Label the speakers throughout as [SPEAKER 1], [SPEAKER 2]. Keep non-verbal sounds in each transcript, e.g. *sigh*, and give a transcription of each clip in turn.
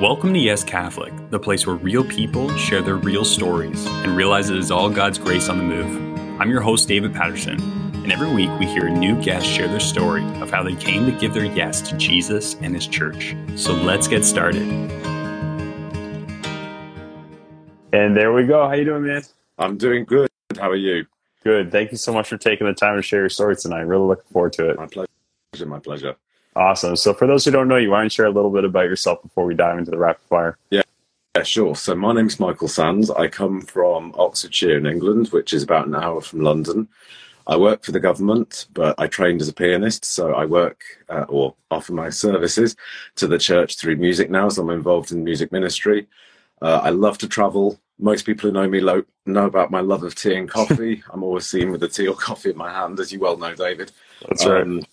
[SPEAKER 1] Welcome to Yes Catholic, the place where real people share their real stories and realize it is all God's grace on the move. I'm your host, David Patterson, and every week we hear a new guest share their story of how they came to give their yes to Jesus and His church. So let's get started. And there we go. How you doing, man?
[SPEAKER 2] I'm doing good. How are you?
[SPEAKER 1] Good. Thank you so much for taking the time to share your story tonight. Really looking forward to it.
[SPEAKER 2] My pleasure. My pleasure.
[SPEAKER 1] Awesome. So, for those who don't know you, why don't you share a little bit about yourself before we dive into the rapid fire?
[SPEAKER 2] Yeah, yeah, sure. So, my name's Michael Sands. I come from Oxfordshire in England, which is about an hour from London. I work for the government, but I trained as a pianist, so I work uh, or offer my services to the church through music now. So, I'm involved in music ministry. Uh, I love to travel. Most people who know me lo- know about my love of tea and coffee. *laughs* I'm always seen with a tea or coffee in my hand, as you well know, David.
[SPEAKER 1] That's right.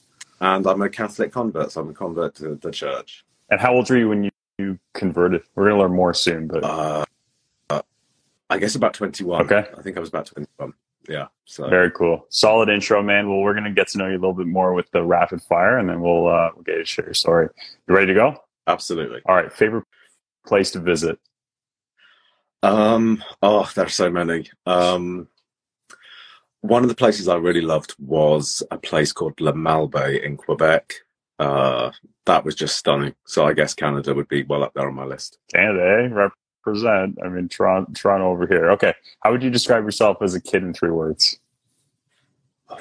[SPEAKER 2] And I'm a Catholic convert, so I'm a convert to the church.
[SPEAKER 1] And how old were you when you, you converted? We're going to learn more soon, but
[SPEAKER 2] Uh, uh, I guess about 21.
[SPEAKER 1] Okay.
[SPEAKER 2] I think I was about 21. Yeah. So
[SPEAKER 1] very cool. Solid intro, man. Well, we're going to get to know you a little bit more with the rapid fire, and then we'll uh, we'll get you to share your story. You ready to go?
[SPEAKER 2] absolutely.
[SPEAKER 1] All right. Favorite place to visit?
[SPEAKER 2] Um, oh, there's so many. Um, one of the places I really loved was a place called La Malbaie in Quebec. Uh, that was just stunning. So I guess Canada would be well up there on my list.
[SPEAKER 1] Canada? Represent. I mean, Toronto, Toronto over here. Okay. How would you describe yourself as a kid in three words? *sighs*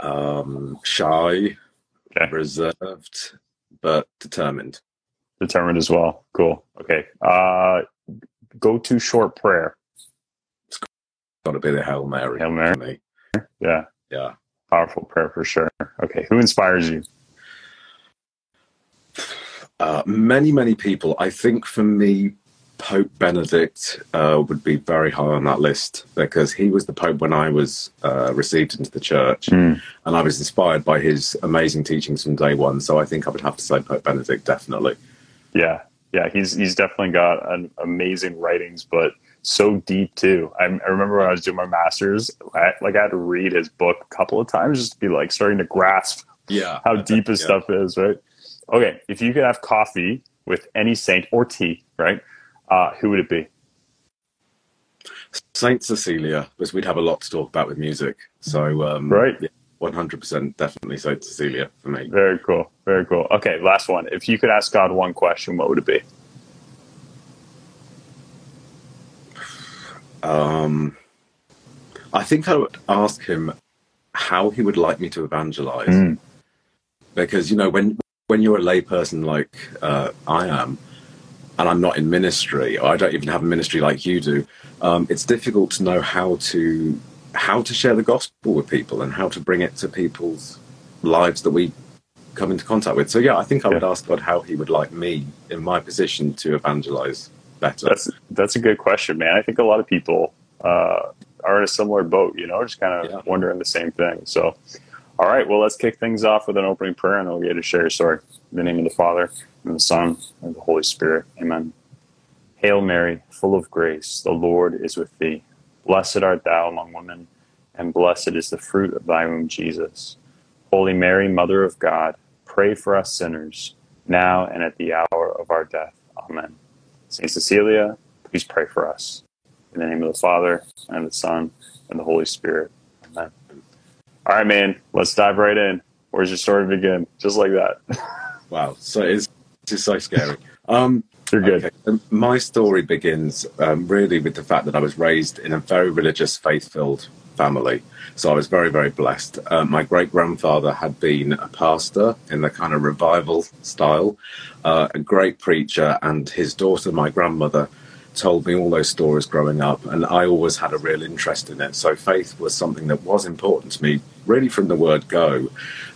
[SPEAKER 2] Um, shy,
[SPEAKER 1] Okay.
[SPEAKER 2] reserved, but determined.
[SPEAKER 1] Determined as well. Cool. Okay. Uh, go to short prayer.
[SPEAKER 2] Got to be the Hail Mary.
[SPEAKER 1] Hail Mary. Yeah.
[SPEAKER 2] Yeah.
[SPEAKER 1] Powerful prayer for sure. Okay. Who inspires you?
[SPEAKER 2] Uh, many, many people. I think for me, Pope Benedict uh, would be very high on that list because he was the Pope when I was uh, received into the church,
[SPEAKER 1] Mm.
[SPEAKER 2] and I was inspired by his amazing teachings from day one. So I think I would have to say Pope Benedict definitely.
[SPEAKER 1] Yeah, yeah, he's he's definitely got an amazing writings, but so deep too. I, I remember when I was doing my masters, I, like I had to read his book a couple of times just to be like starting to grasp
[SPEAKER 2] Yeah,
[SPEAKER 1] how deep his
[SPEAKER 2] Yeah.
[SPEAKER 1] stuff is. Right? Okay, if you could have coffee with any saint or tea, right? Uh, who would it be?
[SPEAKER 2] Saint Cecilia, because we'd have a lot to talk about with music. So um,
[SPEAKER 1] Right.
[SPEAKER 2] one hundred percent, definitely Saint Cecilia for me.
[SPEAKER 1] Very cool. Very cool. Okay, last one. If you could ask God one question, what would it be?
[SPEAKER 2] Um, I think I would ask him how he would like me to evangelize.
[SPEAKER 1] Mm.
[SPEAKER 2] because you know when when you're a layperson like uh, I am, and I'm not in ministry, or I don't even have a ministry like you do, um, it's difficult to know how to how to share the gospel with people and how to bring it to people's lives that we come into contact with. So yeah, I think I would ask God how He would like me in my position to evangelize better.
[SPEAKER 1] That's that's a good question, man. I think a lot of people uh, are in a similar boat, you know, just kind of
[SPEAKER 2] Yeah.
[SPEAKER 1] wondering the same thing. So, all right, well, let's kick things off with an opening prayer, and then we'll get to share your story. In the name of the Father and the Son and the Holy Spirit, Amen. Hail Mary, full of grace, the Lord is with thee. Blessed art thou among women, and blessed is the fruit of thy womb, Jesus. Holy Mary, Mother of God, pray for us sinners, now and at the hour of our death. Amen. Saint Cecilia, please pray for us. In the name of the Father, and the Son, and the Holy Spirit. Amen. All right, man, let's dive right in. Where's your story begin? Just like that. *laughs*
[SPEAKER 2] wow, so it's it's so scary. Um,
[SPEAKER 1] You're good.
[SPEAKER 2] Okay. Um, My story begins um, really with the fact that I was raised in a very religious, faith filled family. So I was very, very blessed. Uh, my great grandfather had been a pastor in the kind of revival style, uh, a great preacher, and his daughter, my grandmother, told me all those stories growing up, and I always had a real interest in it. So faith was something that was important to me, really from the word go.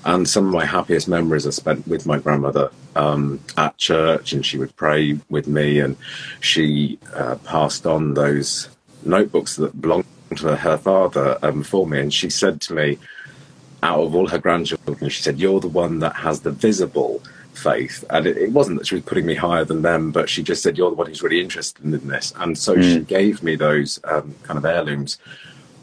[SPEAKER 2] And some of my happiest memories are spent with my grandmother um, at church, and she would pray with me, and she uh, passed on those notebooks that belonged to her father um, for me. And she said to me, out of all her grandchildren, she said, You're the one that has the visible faith. And it, it wasn't that she was putting me higher than them, but she just said, You're the one who's really interested in this. And so she gave me those um, kind of heirlooms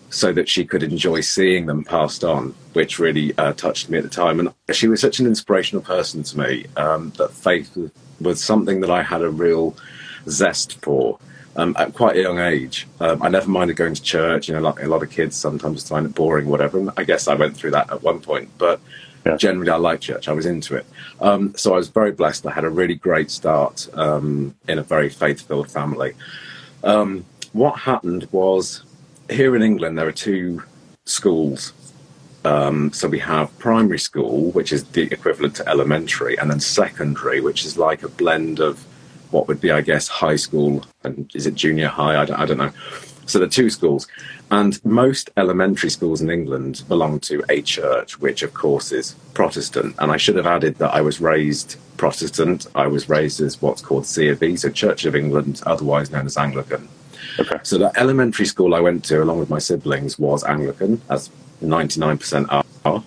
[SPEAKER 2] so that she could enjoy seeing them passed on, which really uh, touched me at the time. And she was such an inspirational person to me um, that faith was something that I had a real zest for. Um, at quite a young age, um, I never minded going to church. You know, like a lot of kids sometimes find it boring, whatever. And I guess I went through that at one point, but yeah. generally I liked church. I was into it. Um, so I was very blessed. I had a really great start um, in a very faith-filled family. Um, what happened was here in England, there are two schools. Um, so we have primary school, which is the equivalent to elementary, and then secondary, which is like a blend of what would be, I guess, high school and is it junior high? I don't, I don't know. So the two schools, and most elementary schools in England belong to a church, which of course is Protestant. And I should have added that I was raised Protestant. I was raised as what's called C of E, so Church of England, otherwise known as Anglican. Okay. So the elementary school I went to, along with my siblings, was Anglican, as 99% are.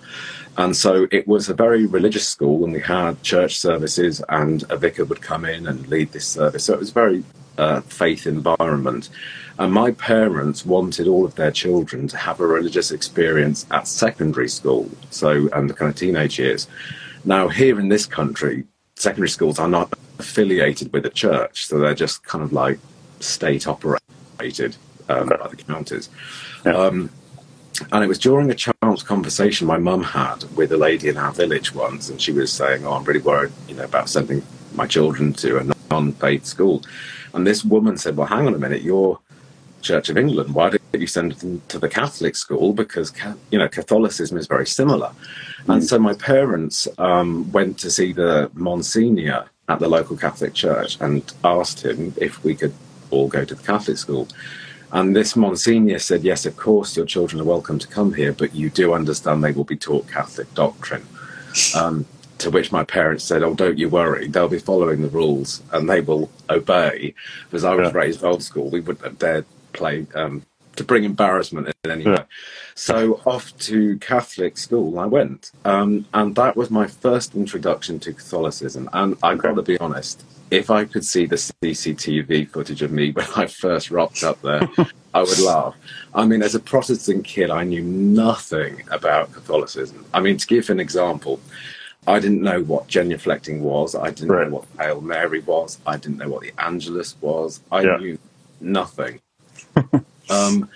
[SPEAKER 2] And so it was a very religious school, and we had church services, and a vicar would come in and lead this service. So it was a very uh, faith environment. And my parents wanted all of their children to have a religious experience at secondary school, so and the kind of teenage years. Now, here in this country, secondary schools are not affiliated with a church, so they're just kind of like state operated um, by the counties. Yeah. Um, and it was during a chance conversation my mum had with a lady in our village once, and she was saying, "Oh, I'm really worried, you know, about sending my children to a non-faith school." And this woman said, "Well, hang on a minute, you're Church of England. Why don't you send them to the Catholic school? Because you know Catholicism is very similar." Mm. And so my parents um, went to see the Monsignor at the local Catholic church and asked him if we could all go to the Catholic school. And this Monsignor said, Yes, of course, your children are welcome to come here, but you do understand they will be taught Catholic doctrine. Um, to which my parents said, Oh, don't you worry, they'll be following the rules and they will obey. Because I was yeah. raised old school, we wouldn't have dared play um, to bring embarrassment in any way. Yeah. So off to Catholic school I went. Um, and that was my first introduction to Catholicism. And I've got to be honest, if I could see the CCTV footage of me *laughs* when I first rocked up there, I would *laughs* laugh. I mean, as a Protestant kid, I knew nothing about Catholicism. I mean, to give an example, I didn't know what genuflecting was. I didn't right. know what Hail Mary was. I didn't know what the Angelus was. I yeah. knew nothing. *laughs* um,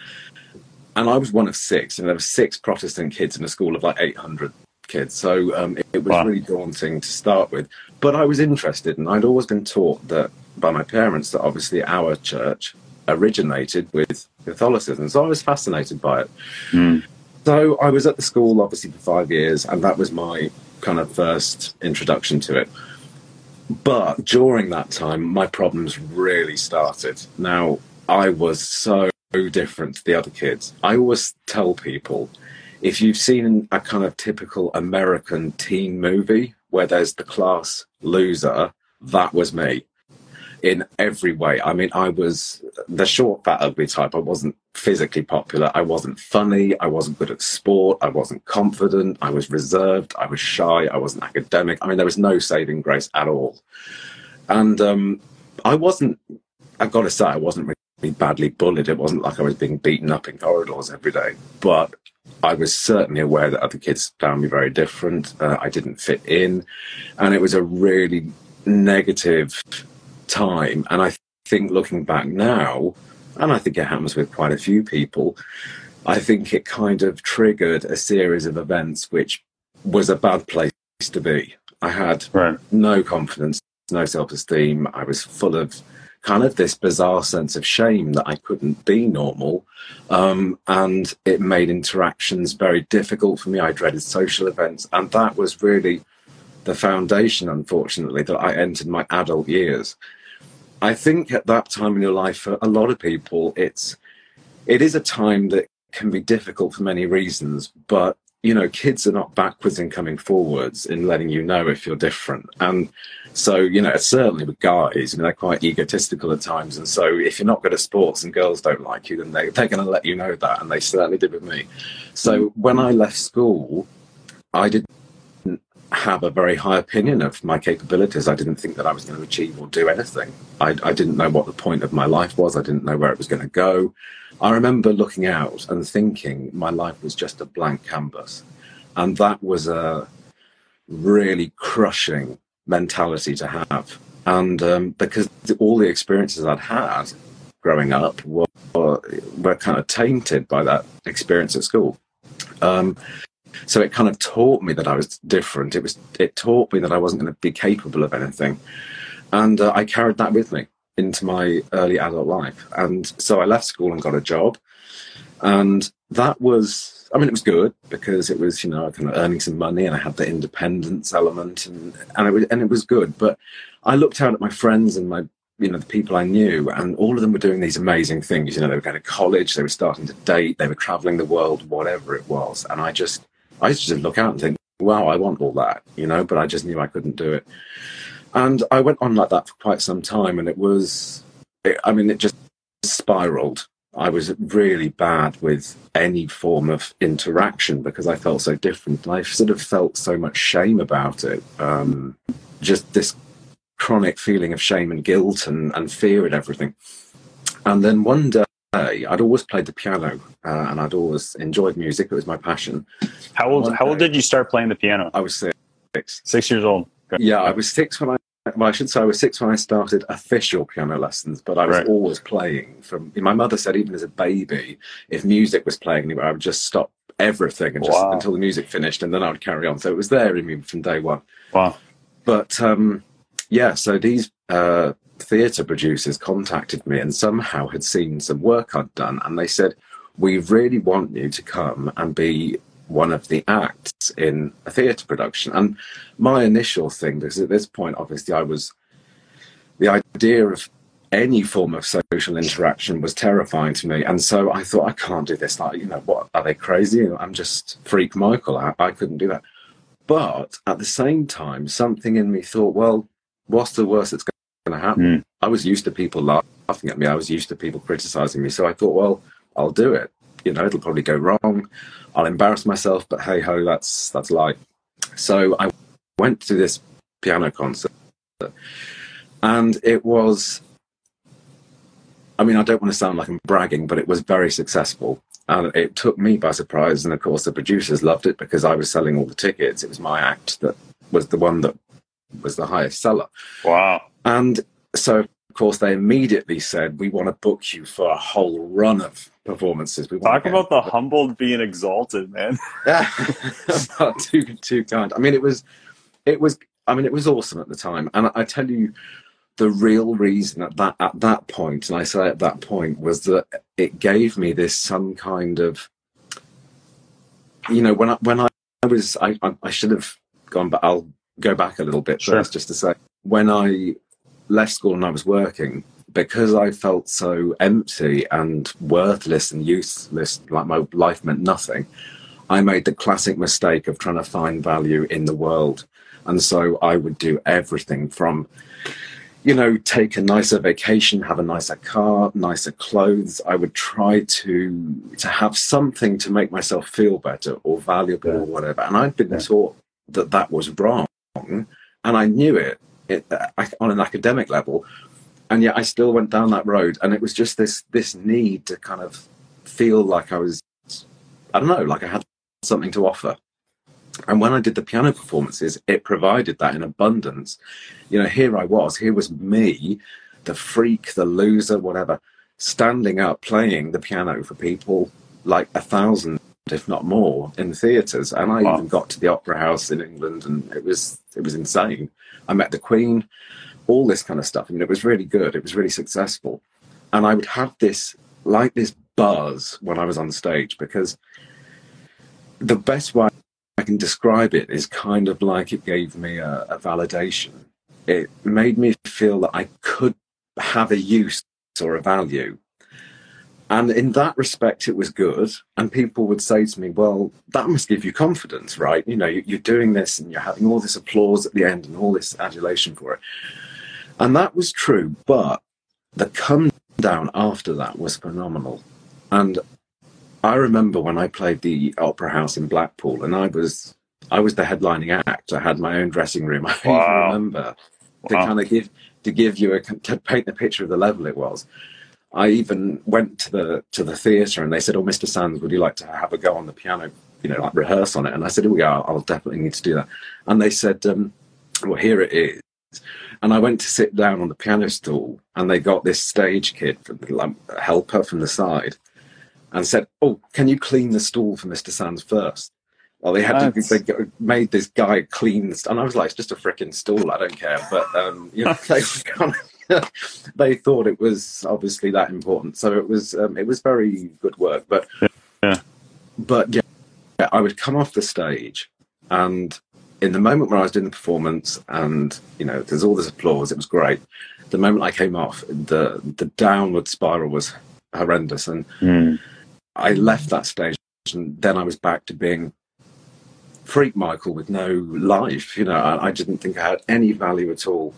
[SPEAKER 2] and I was one of six, and there were six Protestant kids in a school of like 800 kids. So um, it, it, was wow. really daunting to start with. But I was interested, and I'd always been taught that by my parents that obviously our church originated with Catholicism. So I was fascinated by it. Mm. So I was at the school obviously for five years, and that was my kind of first introduction to it. But during that time, my problems really started. Now, I was so different to the other kids. I always tell people if you've seen a kind of typical American teen movie where there's the class loser, that was me in every way. I mean, I was the short, fat, ugly type. I wasn't physically popular. I wasn't funny. I wasn't good at sport. I wasn't confident. I was reserved. I was shy. I wasn't academic. I mean, there was no saving grace at all. And um, I wasn't, I've got to say, I wasn't be badly bullied. It wasn't like I was being beaten up in corridors every day, but I was certainly aware that other kids found me very different. Uh, I didn't fit in, and it was a really negative time. And I think looking back now, and I think it happens with quite a few people, I think it kind of triggered a series of events which was a bad place to be. I had right. no confidence, no self esteem. I was full of kind of this bizarre sense of shame that I couldn't be normal. Um, and it made interactions very difficult for me. I dreaded social events. And that was really the foundation, unfortunately, that I entered my adult years. I think at that time in your life, for a lot of people, it's it is a time that can be difficult for many reasons, but you know, kids are not backwards in coming forwards in letting you know if you're different. And so, you know, certainly with guys, I mean, they're quite egotistical at times. And so if you're not good at sports and girls don't like you, then they, they're going to let you know that. And they certainly did with me. So mm. when I left school, I didn't have a very high opinion of my capabilities. I didn't think that I was going to achieve or do anything. I, I didn't know what the point of my life was. I didn't know where it was going to go. I remember looking out and thinking my life was just a blank canvas. And that was a really crushing mentality to have. And um, because all the experiences I'd had growing up were, were kind of tainted by that experience at school. Um, so it kind of taught me that I was different. It was it taught me that I wasn't going to be capable of anything, and uh, I carried that with me into my early adult life. And so I left school and got a job, and that was. I mean, it was good because it was, you know, kind of earning some money, and I had the independence element, and and it was and it was good. But I looked out at my friends and my you know the people I knew, and all of them were doing these amazing things. You know, they were going to college, they were starting to date, they were traveling the world, whatever it was. And I just, I used to look out and think, wow, I want all that, you know. But I just knew I couldn't do it, and I went on like that for quite some time, and it was, it, I mean, it just spiraled. I was really bad with any form of interaction because I felt so different. I sort of felt so much shame about it. Um, just this chronic feeling of shame and guilt and, and fear and everything. And then one day, I'd always played the piano uh, and I'd always enjoyed music. It was my passion.
[SPEAKER 1] How old? how old did you start playing the piano?
[SPEAKER 2] I was six.
[SPEAKER 1] Six years old.
[SPEAKER 2] Okay. Yeah, I was six when I. Well, I should say I was six when I started official piano lessons, but I was right. always playing. From my mother said, even as a baby, if music was playing anywhere, I would just stop everything and just wow. until the music finished, and then I would carry on. So it was there in me from day one.
[SPEAKER 1] Wow.
[SPEAKER 2] But um, yeah, so these uh, theatre producers contacted me and somehow had seen some work I'd done, and they said, "We really want you to come and be one of the acts in a theatre production." And my initial thing, because at this point, obviously, I was the idea of any form of social interaction was terrifying to me, and so I thought, I can't do this. Like, you know, what are they crazy? I'm just freak Michael. I, I couldn't do that. But at the same time, something in me thought, well, what's the worst that's going to happen? Mm. I was used to people laughing at me. I was used to people criticizing me. So I thought, well, I'll do it. You know, it'll probably go wrong. I'll embarrass myself, but hey ho, that's that's life. So I went to this piano concert, and it was. I mean, I don't want to sound like I'm bragging, but it was very successful. And it took me by surprise. And of course, the producers loved it because I was selling all the tickets. It was my act that was the one that was the highest seller.
[SPEAKER 1] Wow.
[SPEAKER 2] And so, of course, they immediately said, We want to book you for a whole run of performances. We
[SPEAKER 1] Talk about the *laughs* humbled being exalted, man. *laughs* *laughs*
[SPEAKER 2] yeah. too, too kind. I mean, it was, it was, I mean, it was awesome at the time. And I tell you, the real reason at that at that point, and I say at that point, was that it gave me this some kind of, you know, when I when I, was I I should have gone, but I'll go back a little bit sure. first, just to say, when I left school and I was working, because I felt so empty and worthless and useless, like my life meant nothing, I made the classic mistake of trying to find value in the world. And so I would do everything from, you know, take a nicer vacation, have a nicer car, nicer clothes. I would try to to have something to make myself feel better or valuable yeah. or whatever. And I'd been yeah. taught that that was wrong and I knew it, it uh, on an academic level, and yet I still went down that road, and it was just this this need to kind of feel like I was, I don't know, like I had something to offer. And when I did the piano performances, it provided that in abundance. You know, here I was, here was me, the freak, the loser, whatever, standing up playing the piano for people like a thousand if not more, in theatres. And I wow. even got to the Opera House in England, and it was it was insane. I met the Queen, all this kind of stuff. I mean, it was really good. It was really successful, and I would have this like this buzz when I was on stage because the best way I can describe it is kind of like it gave me a, a validation. It made me feel that I could have a use or a value and in that respect, it was good. And people would say to me, well, that must give you confidence, right? You know, you're doing this and you're having all this applause at the end and all this adulation for it. And that was true. But the come down after that was phenomenal. And I remember when I played the Opera House in Blackpool and I was I was the headlining act. I had my own dressing room. *laughs* I
[SPEAKER 1] Wow.
[SPEAKER 2] even remember to
[SPEAKER 1] Wow.
[SPEAKER 2] kind of give to give you a to paint the picture of the level it was. I even went to the to the theatre and they said, "Oh, Mr. Sands, would you like to have a go on the piano? You know, like rehearse on it?" And I said, "Oh, yeah, I'll definitely need to do that." And they said, um, "Well, here it is." And I went to sit down on the piano stool, and they got this stage kid, like a helper from the side, and said, "Oh, can you clean the stool for Mr. Sands first? Well, they had to. They made this guy clean, the st- and I was like, "It's just a freaking stool. I don't care." But um, you know, *laughs* they were kind of, *laughs* they thought it was obviously that important, so it was. Um, it was very good work, but
[SPEAKER 1] Yeah.
[SPEAKER 2] but yeah, I would come off the stage, and in the moment when I was doing the performance, and you know, there's all this applause. It was great. The moment I came off, the the downward spiral was horrendous, and
[SPEAKER 1] Hmm.
[SPEAKER 2] I left that stage, and then I was back to being freak Michael with no life. You know, I, I didn't think I had any value at all.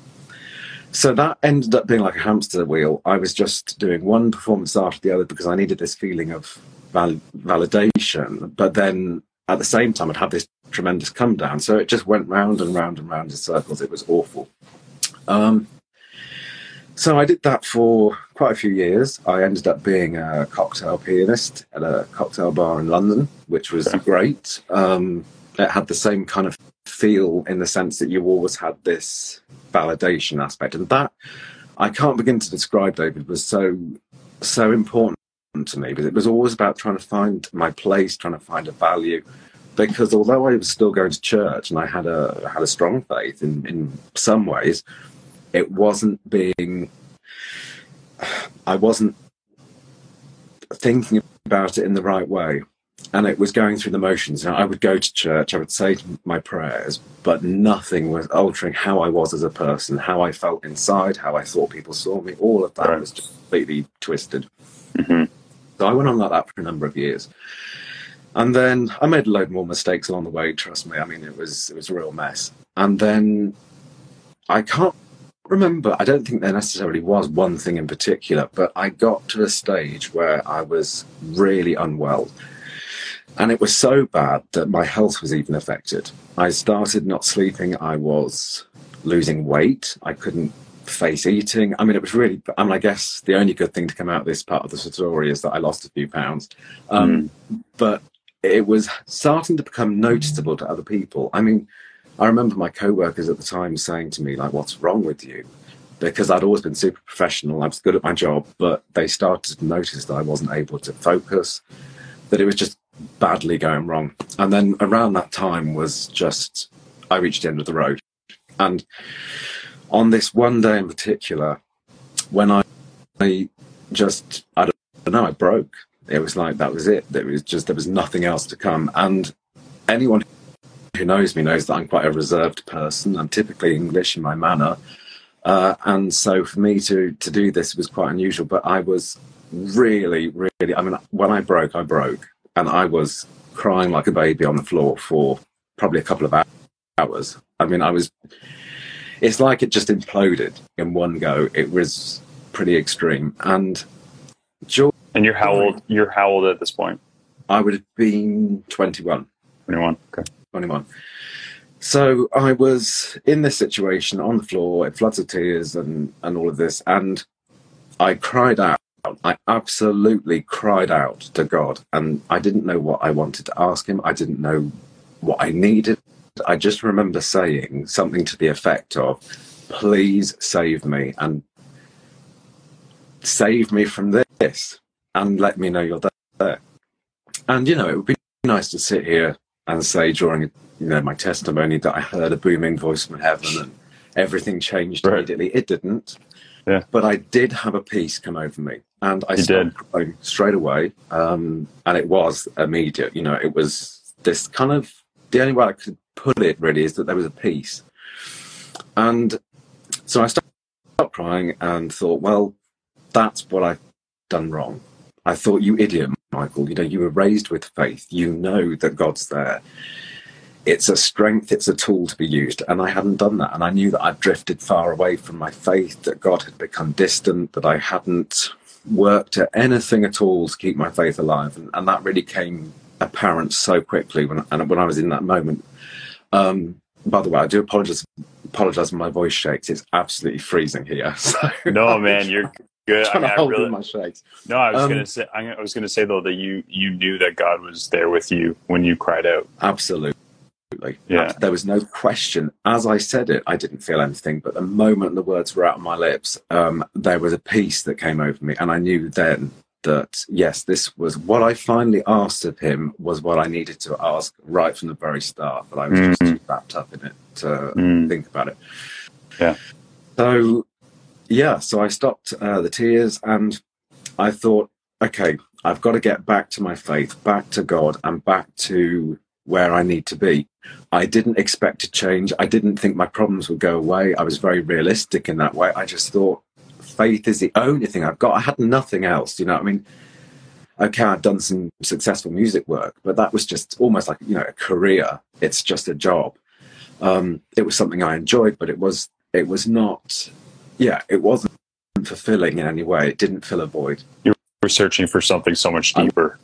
[SPEAKER 2] So that ended up being like a hamster wheel. I was just doing one performance after the other because I needed this feeling of val- validation. But then at the same time, I'd have this tremendous come down. So it just went round and round and round in circles. It was awful. Um, so I did that for quite a few years. I ended up being a cocktail pianist at a cocktail bar in London, which was great. Um, it had the same kind of feel in the sense that you always had this validation aspect, and that I can't begin to describe. David was so so important to me, because it was always about trying to find my place, trying to find a value. Because although I was still going to church and I had a had a strong faith in in some ways, it wasn't being I wasn't thinking about it in the right way. And it was going through the motions. Now, I would go to church, I would say my prayers, but nothing was altering how I was as a person, how I felt inside, how I thought people saw me. All of that
[SPEAKER 1] Right.
[SPEAKER 2] was just completely twisted.
[SPEAKER 1] Mhm.
[SPEAKER 2] So I went on like that for a number of years. And then I made a load more mistakes along the way, trust me. I mean, it was it was a real mess. And then I can't remember, I don't think there necessarily was one thing in particular, but I got to a stage where I was really unwell. And it was so bad that my health was even affected. I started not sleeping. I was losing weight. I couldn't face eating. I mean, it was really, I mean, I guess the only good thing to come out of this part of the story is that I lost a few pounds. Um, But it was starting to become noticeable to other people. I mean, I remember my co-workers at the time saying to me, like, what's wrong with you? Because I'd always been super professional. I was good at my job, but they started to notice that I wasn't able to focus, that it was just badly going wrong. And then around that time was just, I reached the end of the road. And on this one day in particular, when I, I just, I don't know, I broke. It was like, that was it. There was just, there was nothing else to come. And anyone who knows me knows that I'm quite a reserved person. I'm typically English in my manner. Uh, and so for me to, to do this was quite unusual, but I was really, really, I mean, when I broke, I broke and I was crying like a baby on the floor for probably a couple of hours. I mean, I was, it's like it just imploded in one go. It was pretty extreme. And George,
[SPEAKER 1] And you're how old? You're how old at this point?
[SPEAKER 2] I would have been 21.
[SPEAKER 1] 21. Okay.
[SPEAKER 2] 21. So I was in this situation on the floor, in floods of tears and, and all of this. And I cried out. I absolutely cried out to God. And I didn't know what I wanted to ask him. I didn't know what I needed. I just remember saying something to the effect of, please save me and save me from this and let me know you're there. And, you know, it would be nice to sit here and say during you know my testimony that I heard a booming voice from heaven and everything changed
[SPEAKER 1] Right.
[SPEAKER 2] immediately. It didn't.
[SPEAKER 1] Yeah.
[SPEAKER 2] But I did have a peace come over me, and I started crying straight away. Um, and it was immediate. You know, it was this kind of the only way I could put it really is that there was a peace. And so I stopped crying and thought, well, that's what I've done wrong. I thought, you idiot, Michael, you know, you were raised with faith. You know that God's there. It's a strength, it's a tool to be used. And I hadn't done that. And I knew that I'd drifted far away from my faith, that God had become distant, that I hadn't worked at anything at all to keep my faith alive. And, and that really came apparent so quickly when, and when I was in that moment. Um, by the way, I do apologize. Apologize, my voice shakes. It's absolutely freezing here. *laughs* So
[SPEAKER 1] no, man, you're good. I mean, I really-
[SPEAKER 2] my shakes.
[SPEAKER 1] no, I was
[SPEAKER 2] Um,
[SPEAKER 1] gonna say. I was gonna say though that you you knew that God was there with you when you cried out.
[SPEAKER 2] Absolutely.
[SPEAKER 1] Yeah.
[SPEAKER 2] There was no question. As I said it, I didn't feel anything. But the moment the words were out of my lips, um, there was a peace that came over me. And I knew then that, yes, this was what I finally asked of him, was what I needed to ask right from the very start. But I was just
[SPEAKER 1] Mhm.
[SPEAKER 2] too wrapped up in it to
[SPEAKER 1] Mm.
[SPEAKER 2] think about it.
[SPEAKER 1] Yeah.
[SPEAKER 2] So, yeah, so I stopped uh, the tears and I thought, okay, I've got to get back to my faith, back to God, and back to where I need to be. I didn't expect to change. I didn't think my problems would go away. I was very realistic in that way. I just thought faith is the only thing I've got. I had nothing else. You know, what I mean, okay, I've done some successful music work, but that was just almost like you know a career. It's just a job. Um, it was something I enjoyed, but it was it was not. Yeah, it wasn't fulfilling in any way. It didn't fill a void.
[SPEAKER 1] We're searching for something so much deeper.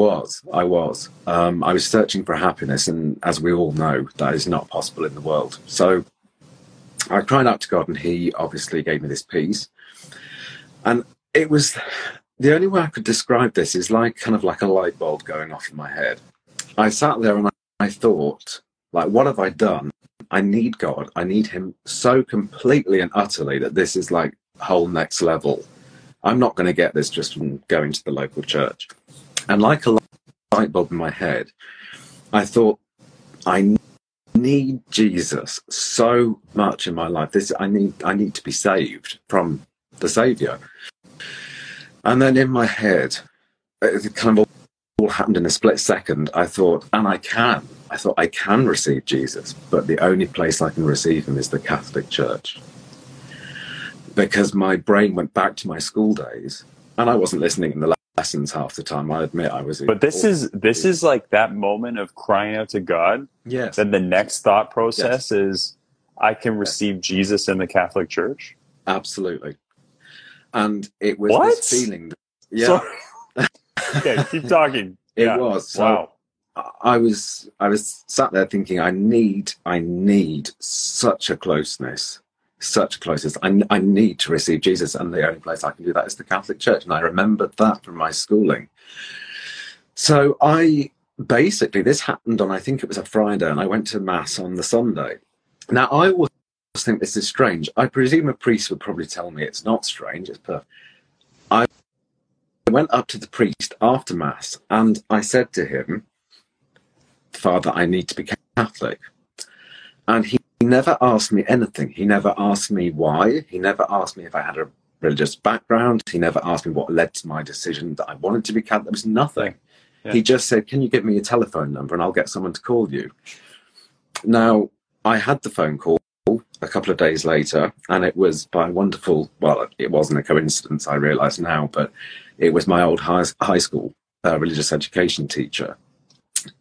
[SPEAKER 2] Was i was. Um, i was searching for happiness and as we all know that is not possible in the world. So i cried out to god and he obviously gave me this peace. And it was the only way i could describe this is like kind of like a light bulb going off in my head. I sat there and i, I thought like what have i done? I need god. I need him so completely and utterly that this is like whole next level. I'm not going to get this just from going to the local church and like a light bulb in my head, I thought, I need Jesus so much in my life. This I need I need to be saved from the Savior. And then in my head, it kind of all happened in a split second. I thought, and I can. I thought I can receive Jesus, but the only place I can receive him is the Catholic Church. Because my brain went back to my school days and I wasn't listening in the lessons half the time. I admit I was.
[SPEAKER 1] But this is this is like that moment of crying out to God.
[SPEAKER 2] yes,
[SPEAKER 1] Then the next thought process is, I can receive Jesus in the Catholic Church.
[SPEAKER 2] absolutely. And it was
[SPEAKER 1] What?
[SPEAKER 2] this feeling. That, yeah, *laughs*
[SPEAKER 1] okay, keep talking.
[SPEAKER 2] it
[SPEAKER 1] yeah.
[SPEAKER 2] was. So
[SPEAKER 1] wow.
[SPEAKER 2] I was I was sat there thinking I need I need such a closeness, such closeness. I, I need to receive Jesus, and the only place I can do that is the Catholic Church. And I remembered that from my schooling. So I basically this happened on I think it was a Friday, and I went to mass on the Sunday. Now I always think this is strange. I presume a priest would probably tell me it's not strange. It's perfect. I went up to the priest after mass, and I said to him. Father, I need to be Catholic. And he never asked me anything. He never asked me why. He never asked me if I had a religious background. He never asked me what led to my decision that I wanted to be Catholic. There was nothing.
[SPEAKER 1] Yeah.
[SPEAKER 2] He just said, Can you give me your telephone number and I'll get someone to call you? Now, I had the phone call a couple of days later, and it was by a wonderful, well, it wasn't a coincidence, I realize now, but it was my old high, high school uh, religious education teacher.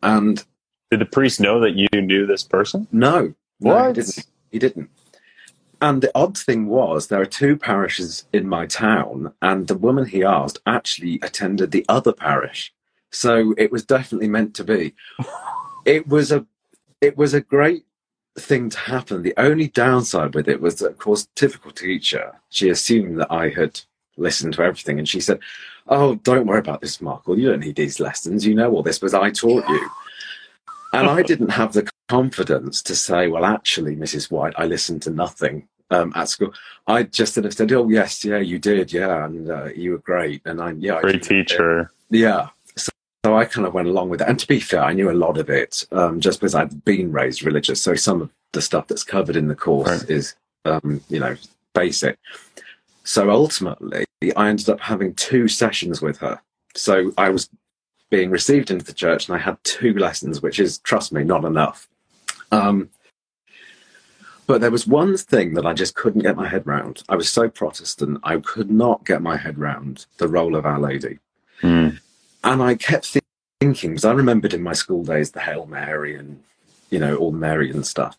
[SPEAKER 2] And
[SPEAKER 1] Did the priest know that you knew this person?
[SPEAKER 2] no, no,
[SPEAKER 1] What?
[SPEAKER 2] he didn't. He didn't. And the odd thing was, there are two parishes in my town, and the woman he asked actually attended the other parish. So it was definitely meant to be. *laughs* It was a, it was a great thing to happen. The only downside with it was that, of course, typical teacher, she assumed that I had listened to everything, and she said, "Oh, don't worry about this, Michael. You don't need these lessons. You know all this, but I taught you." And I *laughs* didn't have the confidence to say, well, actually, Mrs. White, I listened to nothing um, at school. I just sort of said, oh, yes, yeah, you did, yeah, and uh, you were great, and I, yeah,
[SPEAKER 1] Great teacher.
[SPEAKER 2] yeah. So, so I kind of went along with it, and to be fair, I knew a lot of it um, just because I'd been raised religious. So some of the stuff that's covered in the course
[SPEAKER 1] Right.
[SPEAKER 2] is, um, you know, basic. So ultimately, I ended up having two sessions with her. So I was being received into the church, and I had two lessons, which is, trust me, not enough. Um, but there was one thing that I just couldn't get my head round. I was so Protestant, I could not get my head round the role of Our Lady.
[SPEAKER 1] Mm.
[SPEAKER 2] And I kept thinking, because I remembered in my school days the Hail Mary and, you know, all the Marian stuff.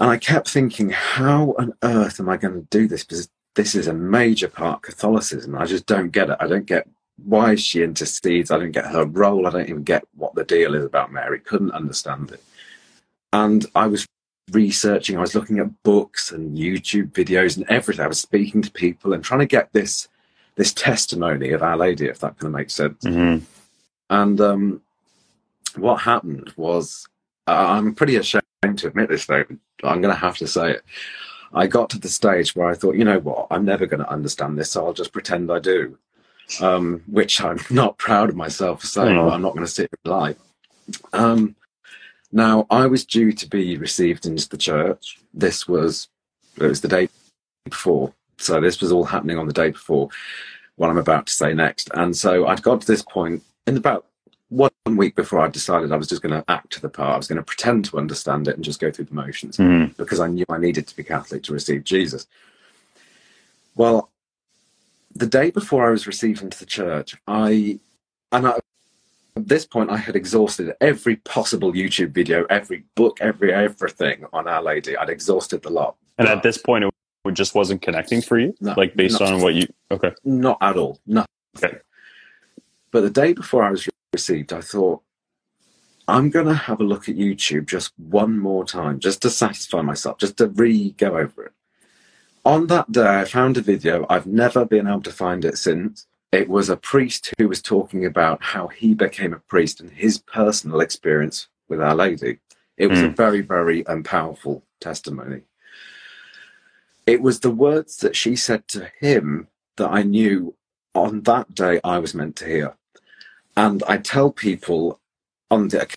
[SPEAKER 2] And I kept thinking, how on earth am I going to do this? Because this is a major part of Catholicism. I just don't get it. I don't get why she intercedes. I don't get her role. I don't even get what the deal is about Mary. Couldn't understand it. And I was researching, I was looking at books and YouTube videos and everything. I was speaking to people and trying to get this this testimony of Our Lady, if that kind of makes sense.
[SPEAKER 1] Mm-hmm.
[SPEAKER 2] And um, what happened was, uh, I'm pretty ashamed to admit this, though. I'm going to have to say it. I got to the stage where I thought, you know what, I'm never going to understand this, so I'll just pretend I do. Um, which I'm *laughs* not proud of myself for saying,
[SPEAKER 1] No.
[SPEAKER 2] but I'm not going to sit and lie. Um, now, I was due to be received into the church. This was it was the day before, so this was all happening on the day before what I'm about to say next. And so I'd got to this point in about one week before I decided I was just going to act to the part. I was going to pretend to understand it and just go through the motions
[SPEAKER 1] Mm-hmm.
[SPEAKER 2] because I knew I needed to be Catholic to receive Jesus. Well, the day before I was received into the church, I and I, at this point I had exhausted every possible YouTube video, every book, every everything on Our Lady. I'd exhausted the lot.
[SPEAKER 1] And
[SPEAKER 2] But
[SPEAKER 1] at this point, it just wasn't connecting for you,
[SPEAKER 2] No,
[SPEAKER 1] like based on what you. Okay.
[SPEAKER 2] not at all, nothing.
[SPEAKER 1] Okay.
[SPEAKER 2] But the day before I was received, I thought, I'm going to have a look at YouTube just one more time, just to satisfy myself, just to re go over it. On that day, I found a video. I've never been able to find it since. It was a priest who was talking about how he became a priest and his personal experience with Our Lady. It was a very, very um, powerful testimony. It was the words that she said to him that I knew on that day I was meant to hear. And I tell people on the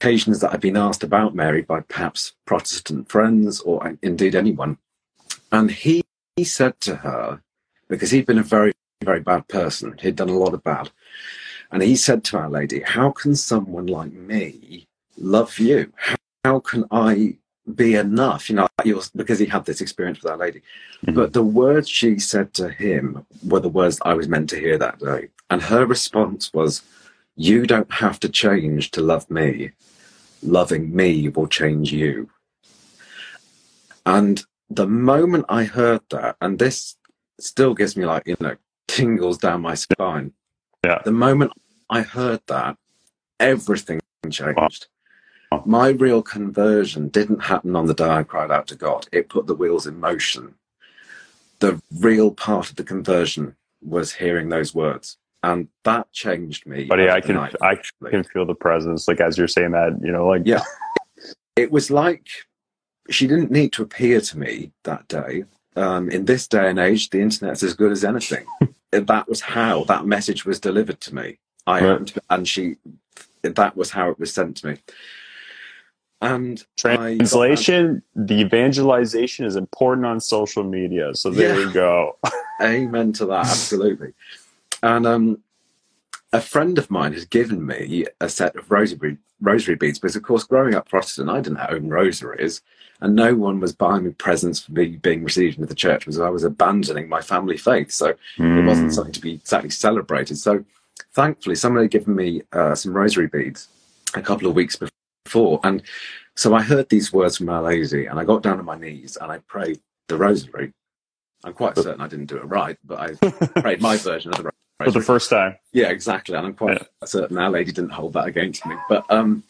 [SPEAKER 2] occasions that I've been asked about Mary by perhaps Protestant friends or indeed anyone. And he, he said to her, because he'd been a very, very bad person, he'd done a lot of bad. And he said to Our Lady, How can someone like me love you? How, how can I be enough? You know, you're, because he had this experience with Our Lady.
[SPEAKER 1] Mhm.
[SPEAKER 2] But the words she said to him were the words I was meant to hear that day. And her response was, You don't have to change to love me. Loving me will change you. And the moment I heard that, and this still gives me like, you know, tingles down my spine.
[SPEAKER 1] Yeah.
[SPEAKER 2] The moment I heard that, everything changed.
[SPEAKER 1] Wow.
[SPEAKER 2] My real conversion didn't happen on the day I cried out to God. It put the wheels in motion. The real part of the conversion was hearing those words. And that changed me.
[SPEAKER 1] But yeah, I can
[SPEAKER 2] overnight,
[SPEAKER 1] I can feel the presence, like as you're saying that, you know, like
[SPEAKER 2] Yeah. it was like she didn't need to appear to me that day. Um, in this day and age, the internet's as good as anything. *laughs* that was how that message was delivered to me. I
[SPEAKER 1] Right.
[SPEAKER 2] and she, that was how it was sent to me. And I
[SPEAKER 1] translation, the evangelization is important on social media. So there
[SPEAKER 2] Yeah.
[SPEAKER 1] we go. *laughs*
[SPEAKER 2] Amen to that, absolutely. And um, a friend of mine has given me a set of rosary rosary beads because, of course, growing up Protestant, I didn't own rosaries, and no one was buying me presents for me being received into the church because I was abandoning my family faith. So it wasn't
[SPEAKER 1] Mm.
[SPEAKER 2] something to be exactly celebrated. So thankfully, somebody had given me uh, some rosary beads a couple of weeks before, and so I heard these words from Our Lady, and I got down on my knees and I prayed the rosary. I'm quite certain I didn't do it right, but I *laughs* prayed my version of the
[SPEAKER 1] For the first time.
[SPEAKER 2] Yeah, exactly. And I'm quite certain Our Lady didn't hold that against me. But um,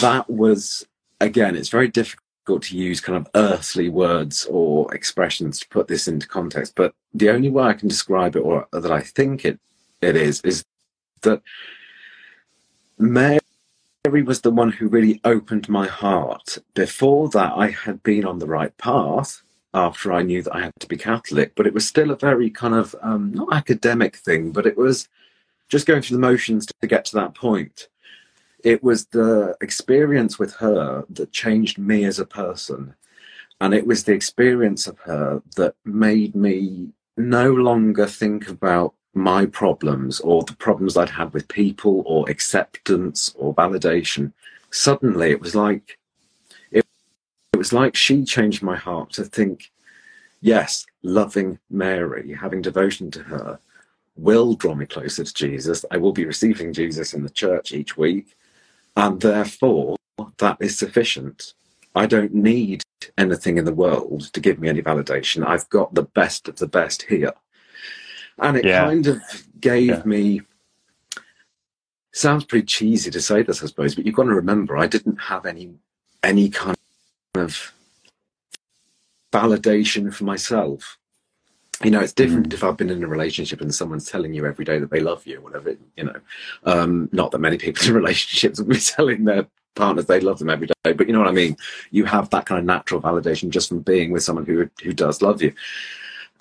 [SPEAKER 2] that was, again, it's very difficult to use kind of earthly words or expressions to put this into context. But the only way I can describe it, or that I think it, it is, is that Mary was the one who really opened my heart. Before that, I had been on the right path after I knew that I had to be Catholic, but it was still a very kind of um, not academic thing, but it was just going through the motions to get to that point. It was the experience with her that changed me as a person. And it was the experience of her that made me no longer think about my problems or the problems I'd had with people or acceptance or validation. Suddenly it was like was like she changed my heart to think, yes, loving Mary, having devotion to her, will draw me closer to Jesus. I will be receiving Jesus in the church each week. And therefore, that is sufficient. I don't need anything in the world to give me any validation. I've got the best of the best here. And it
[SPEAKER 1] Yeah.
[SPEAKER 2] kind of gave
[SPEAKER 1] Yeah.
[SPEAKER 2] me. Sounds pretty cheesy to say this, I suppose, but you've got to remember, I didn't have any any kind of validation for myself. You know, it's different mm. if I've been in a relationship and someone's telling you every day that they love you or whatever, you know. Um, not that many people *laughs* in relationships will be telling their partners they love them every day, but you know what I mean? You have that kind of natural validation just from being with someone who who does love you.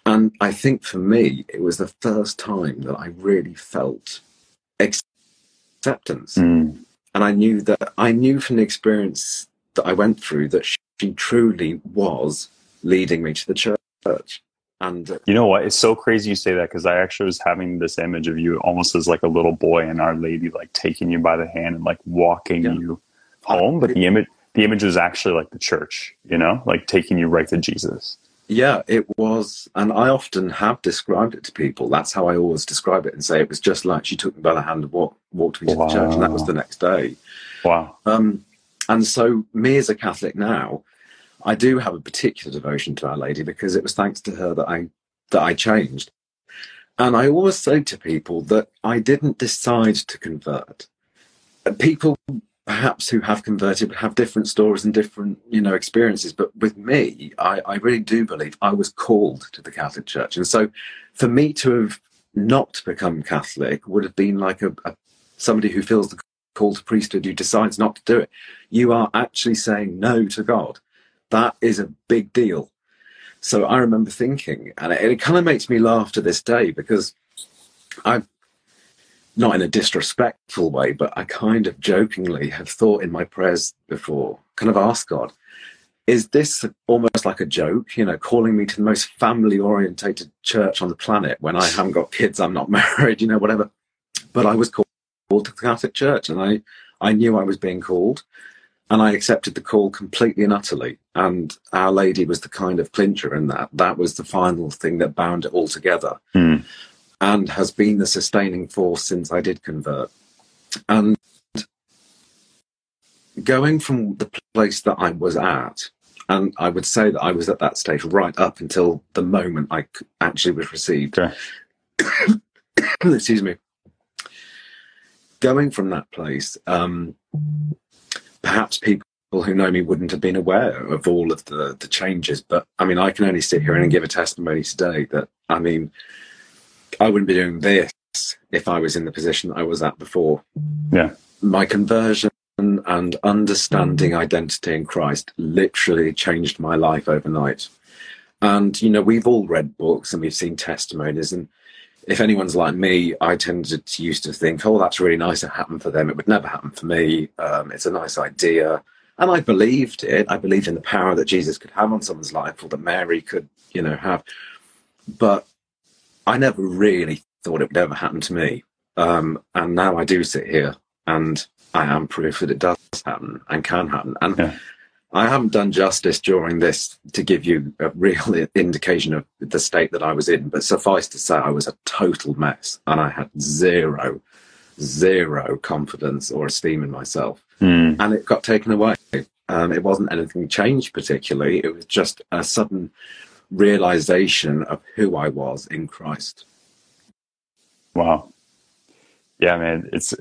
[SPEAKER 2] And I think for me, it was the first time that I really felt acceptance. Mm. And I knew that I knew from the experience that I went through that she truly was leading me to the church. And uh,
[SPEAKER 1] you know what? It's so crazy you say that because I actually was having this image of you almost as like a little boy and Our Lady like taking you by the hand and like walking yeah. you home. But the image, the image was actually like the church, you know, like taking you right to Jesus.
[SPEAKER 2] Yeah, it was, and I often have described it to people. That's how I always describe it and say it was just like she took me by the hand and walked, walked me to wow. the church, and that was the next day.
[SPEAKER 1] Wow.
[SPEAKER 2] Um, and so, me as a Catholic now, I do have a particular devotion to Our Lady because it was thanks to her that I that I changed. And I always say to people that I didn't decide to convert. People perhaps who have converted have different stories and different you know experiences but with me I, I really do believe i was called to the catholic church and so for me to have not become catholic would have been like a, a somebody who feels the call to priesthood who decides not to do it. You are actually saying no to god. That is a big deal. So i remember thinking and it, it kind of makes me laugh to this day because i've not in a disrespectful way, but I kind of jokingly have thought in my prayers before, kind of asked God, is this almost like a joke, you know, calling me to the most family orientated church on the planet when I haven't got kids, I'm not *laughs* married, you know, whatever. But I was called to the Catholic Church and I, I knew I was being called and I accepted the call completely and utterly. And Our Lady was the kind of clincher in that. That was the final thing that bound it all together. Mm and has been the sustaining force since I did convert. And going from the place that I was at, and I would say that I was at that stage right up until the moment I actually was received. Okay. *coughs* Excuse me. Going from that place, um, perhaps people who know me wouldn't have been aware of all of the, the changes. But I mean, I can only sit here and give a testimony today that, I mean, I wouldn't be doing this if I was in the position that I was at before.
[SPEAKER 1] Yeah.
[SPEAKER 2] My conversion and understanding identity in Christ literally changed my life overnight. And, you know, we've all read books and we've seen testimonies. And if anyone's like me, I tended to used to think, oh, that's really nice. It happened for them. It would never happen for me. Um, it's a nice idea. And I believed it. I believed in the power that Jesus could have on someone's life or that Mary could, you know, have. But I never really thought it would ever happen to me. Um, and now I do sit here and I am proof that it does happen and can happen. And yeah. I haven't done justice during this to give you a real indication of the state that I was in, but suffice to say, I was a total mess and I had zero, zero confidence or esteem in myself. Mm. And it got taken away. Um, it wasn't anything changed particularly, it was just a sudden realization of who I was in Christ.
[SPEAKER 1] Wow. Yeah, man, it's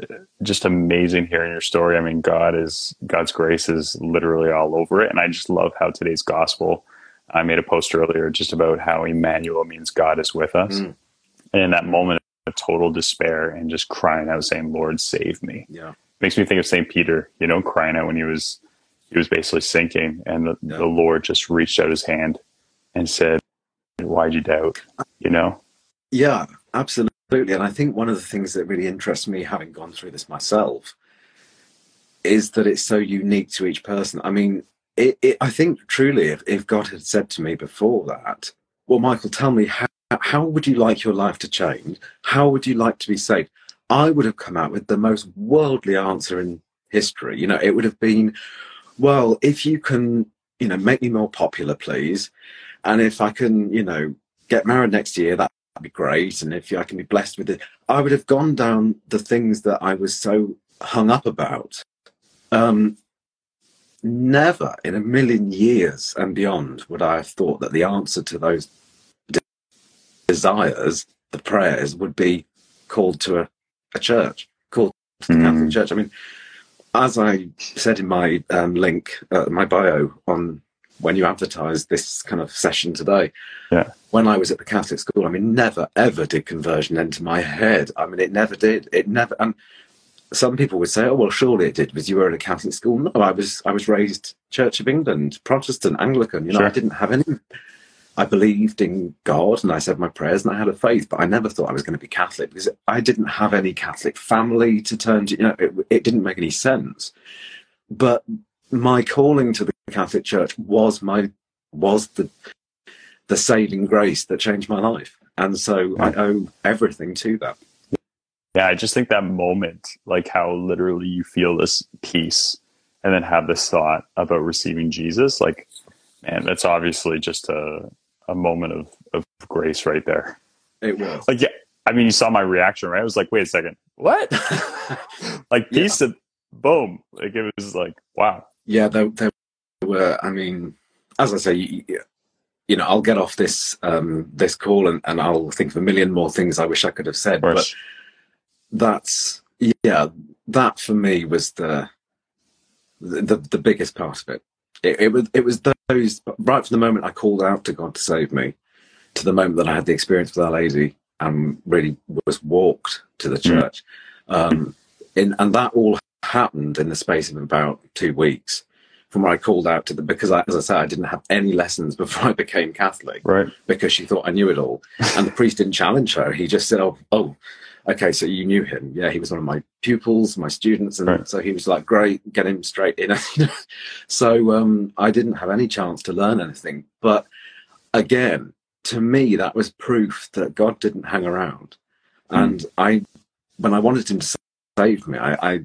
[SPEAKER 1] just amazing hearing your story. I mean, God is God's grace is literally all over it, and I just love how today's gospel. I made a post earlier just about how Emmanuel means God is with us, mm. and in that moment of total despair and just crying out, saying, "Lord, save me."
[SPEAKER 2] Yeah,
[SPEAKER 1] makes me think of Saint Peter. You know, crying out when he was he was basically sinking, and the, yeah. the Lord just reached out His hand and said, Why'd you doubt? You know?
[SPEAKER 2] Yeah, absolutely. And I think one of the things that really interests me, having gone through this myself, is that it's so unique to each person. I mean, it, it, I think truly, if, if God had said to me before that, well, Michael, tell me, how, how would you like your life to change? How would you like to be saved? I would have come out with the most worldly answer in history. You know, it would have been, well, if you can, you know, make me more popular, please. And if I can, you know, get married next year, that'd be great. And if I can be blessed with it, I would have gone down the things that I was so hung up about. Um, never in a million years and beyond would I have thought that the answer to those desires, the prayers, would be called to a, a church, called to the mm. Catholic Church. I mean, as I said in my um, link, uh, my bio on when you advertised this kind of session today,
[SPEAKER 1] Yeah.
[SPEAKER 2] when I was at the Catholic school, I mean, never ever did conversion enter my head. I mean, it never did. It never. And some people would say, "Oh, well, surely it did because you were at a Catholic school." No, I was. I was raised Church of England, Protestant, Anglican. You know,
[SPEAKER 1] Sure.
[SPEAKER 2] I didn't have any. I believed in God and I said my prayers and I had a faith, but I never thought I was going to be Catholic because I didn't have any Catholic family to turn to. You know, it, it didn't make any sense. But my calling to the Catholic Church was my was the the saving grace that changed my life, and so I owe everything to that.
[SPEAKER 1] Yeah, I just think that moment, like how literally you feel this peace and then have this thought about receiving Jesus, like, man, that's obviously just a, a moment of, of grace right there.
[SPEAKER 2] It was.
[SPEAKER 1] Like, yeah, I mean, you saw my reaction, right? I was like, wait a second, what? *laughs* like,
[SPEAKER 2] Yeah.
[SPEAKER 1] peace to boom. Like, it was like, wow.
[SPEAKER 2] yeah, there, there were. I mean, as I say, you, you know, I'll get off this um, this call and, and I'll think of a million more things I wish I could have said. But that's yeah, that for me was the the the biggest part of it. It, it was it was those right from the moment I called out to God to save me, to the moment that I had the experience with Our Lady and really was walked to the
[SPEAKER 1] Mm.
[SPEAKER 2] church, um, in, and that all happened in the space of about two weeks. From where I called out to them because I, as I said I didn't have any lessons *laughs* before I became Catholic
[SPEAKER 1] Right.
[SPEAKER 2] because she thought I knew it all. And the priest didn't challenge her. He just said, "Oh, oh, okay, so you knew him? Yeah, he was one of my pupils, my students." And
[SPEAKER 1] Right.
[SPEAKER 2] so he was like, "Great, get him straight in." *laughs* so um, I didn't have any chance to learn anything. But again, to me, that was proof that God didn't hang around.
[SPEAKER 1] Mm.
[SPEAKER 2] And I, when I wanted him to save me, I, I,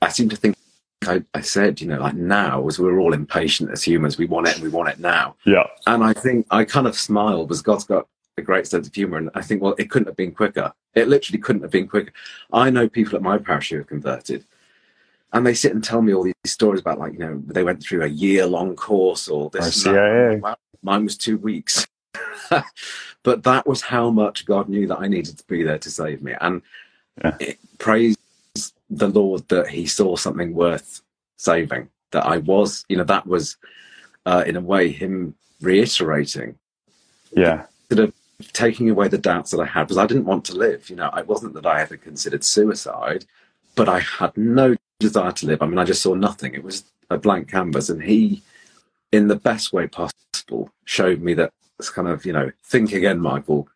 [SPEAKER 2] I seem to think. I, I said, you know, like now, as we're all impatient as humans, we want it and we want it now
[SPEAKER 1] Yeah.
[SPEAKER 2] and I think I kind of smiled because God's got a great sense of humor, and I think, well, it couldn't have been quicker. It literally couldn't have been quicker. I know people at my parish who have converted, and they sit and tell me all these stories about, like, you know, they went through a year-long course or this.
[SPEAKER 1] RCIA.
[SPEAKER 2] Wow, mine was two weeks, *laughs* but that was how much God knew that I needed to be there to save me, and
[SPEAKER 1] Yeah.
[SPEAKER 2] it, praise the Lord that He saw something worth saving. That I was, you know, that was uh, in a way Him reiterating
[SPEAKER 1] Yeah.
[SPEAKER 2] Sort of taking away the doubts that I had because I didn't want to live. You know, it wasn't that I ever considered suicide, but I had no desire to live. I mean, I just saw nothing. It was a blank canvas, and he, in the best way possible, showed me that it's kind of you know, think again, Michael.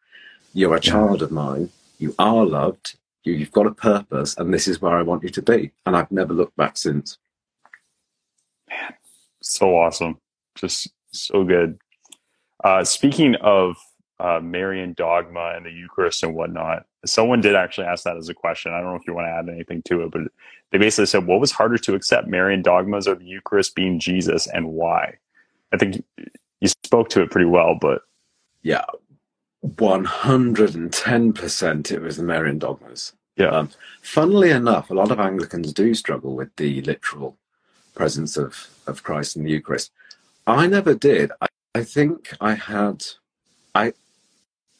[SPEAKER 2] You're a
[SPEAKER 1] Yeah.
[SPEAKER 2] child of mine. You are loved. You, you've got a purpose, and this is where I want you to be. And I've never looked back since.
[SPEAKER 1] Man, so awesome just so good uh, speaking of uh, marian dogma and the eucharist and whatnot someone did actually ask that as a question i don't know if you want to add anything to it but they basically said what was harder to accept marian dogmas or the eucharist being jesus and why i think you spoke to it pretty well but
[SPEAKER 2] Yeah, one hundred and ten percent. It was the Marian dogmas.
[SPEAKER 1] yeah
[SPEAKER 2] Um, funnily enough, a lot of Anglicans do struggle with the literal presence of, of Christ in the Eucharist. I never did. I, I think I had, I,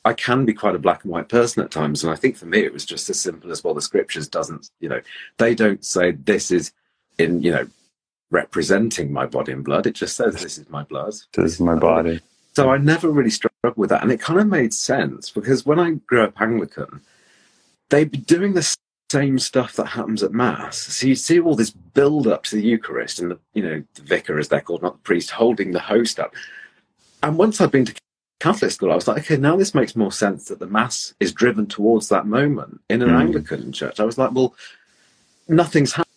[SPEAKER 2] I can be quite a black and white person at times, and I think for me it was just as simple as well. The scriptures doesn't, you know, they don't say this is in, you know, representing my body and blood. It just says this is my blood.
[SPEAKER 1] this is my body
[SPEAKER 2] So I never really struggled with that. And it kind of made sense because when I grew up Anglican, they'd be doing the same stuff that happens at Mass. So you see all this build up to the Eucharist and the, you know, the vicar, as they're called, not the priest, holding the host up. And once I'd been to Catholic school, I was like, okay, now this makes more sense that the Mass is driven towards that moment. In an
[SPEAKER 1] Mm.
[SPEAKER 2] Anglican church, I was like, well, nothing's hap-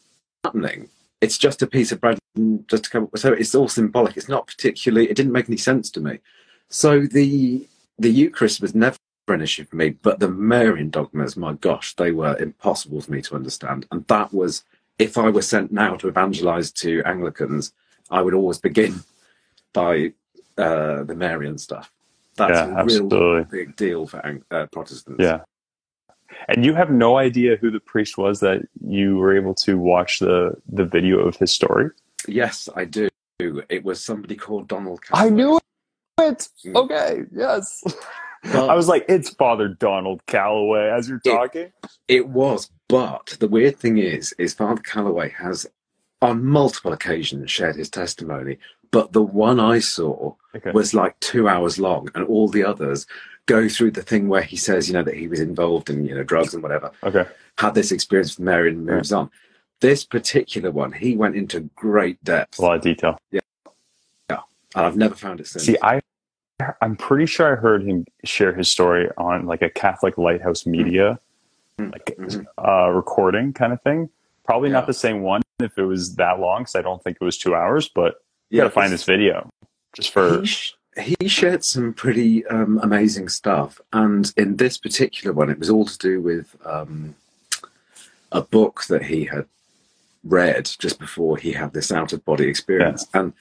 [SPEAKER 2] happening. It's just a piece of bread and just to come. So it's all symbolic. It's not particularly. It didn't make any sense to me. So the the Eucharist was never an issue for me, but the Marian dogmas, my gosh, they were impossible for me to understand. And that was, if I were sent now to evangelize to Anglicans, I would always begin by uh, the Marian stuff. That's
[SPEAKER 1] Yeah,
[SPEAKER 2] a real
[SPEAKER 1] absolutely.
[SPEAKER 2] big deal for Ang- uh, Protestants.
[SPEAKER 1] yeah and you have no idea who the priest was that you were able to watch the the video of his story
[SPEAKER 2] Yes, I do. It was somebody called Donald.
[SPEAKER 1] I
[SPEAKER 2] Calloway.
[SPEAKER 1] knew it.
[SPEAKER 2] Mm.
[SPEAKER 1] Okay, yes. *laughs*
[SPEAKER 2] But-
[SPEAKER 1] I was like, it's Father Donald Calloway as you're talking.
[SPEAKER 2] It was, but the weird thing is, is Father Calloway has on multiple occasions shared his testimony, but the one I saw okay. was like two hours long, and all the others go through the thing where he says, you know, that he was involved in, you know, drugs and whatever.
[SPEAKER 1] Okay.
[SPEAKER 2] Had this experience with Mary and moves on. This particular one, he went into great depth.
[SPEAKER 1] A lot of detail.
[SPEAKER 2] Yeah. Yeah. And I've never found it since.
[SPEAKER 1] See, I I'm pretty sure I heard him share his story on like a Catholic Lighthouse Media mm-hmm. like mm-hmm. uh, recording kind of thing. Probably yeah. not the same one if it was that long, because I don't think it was two hours. But you yeah, got to find this video just for.
[SPEAKER 2] He, sh- he shared some pretty um, amazing stuff, and in this particular one, it was all to do with um, a book that he had read just before he had this out of body experience, yeah. and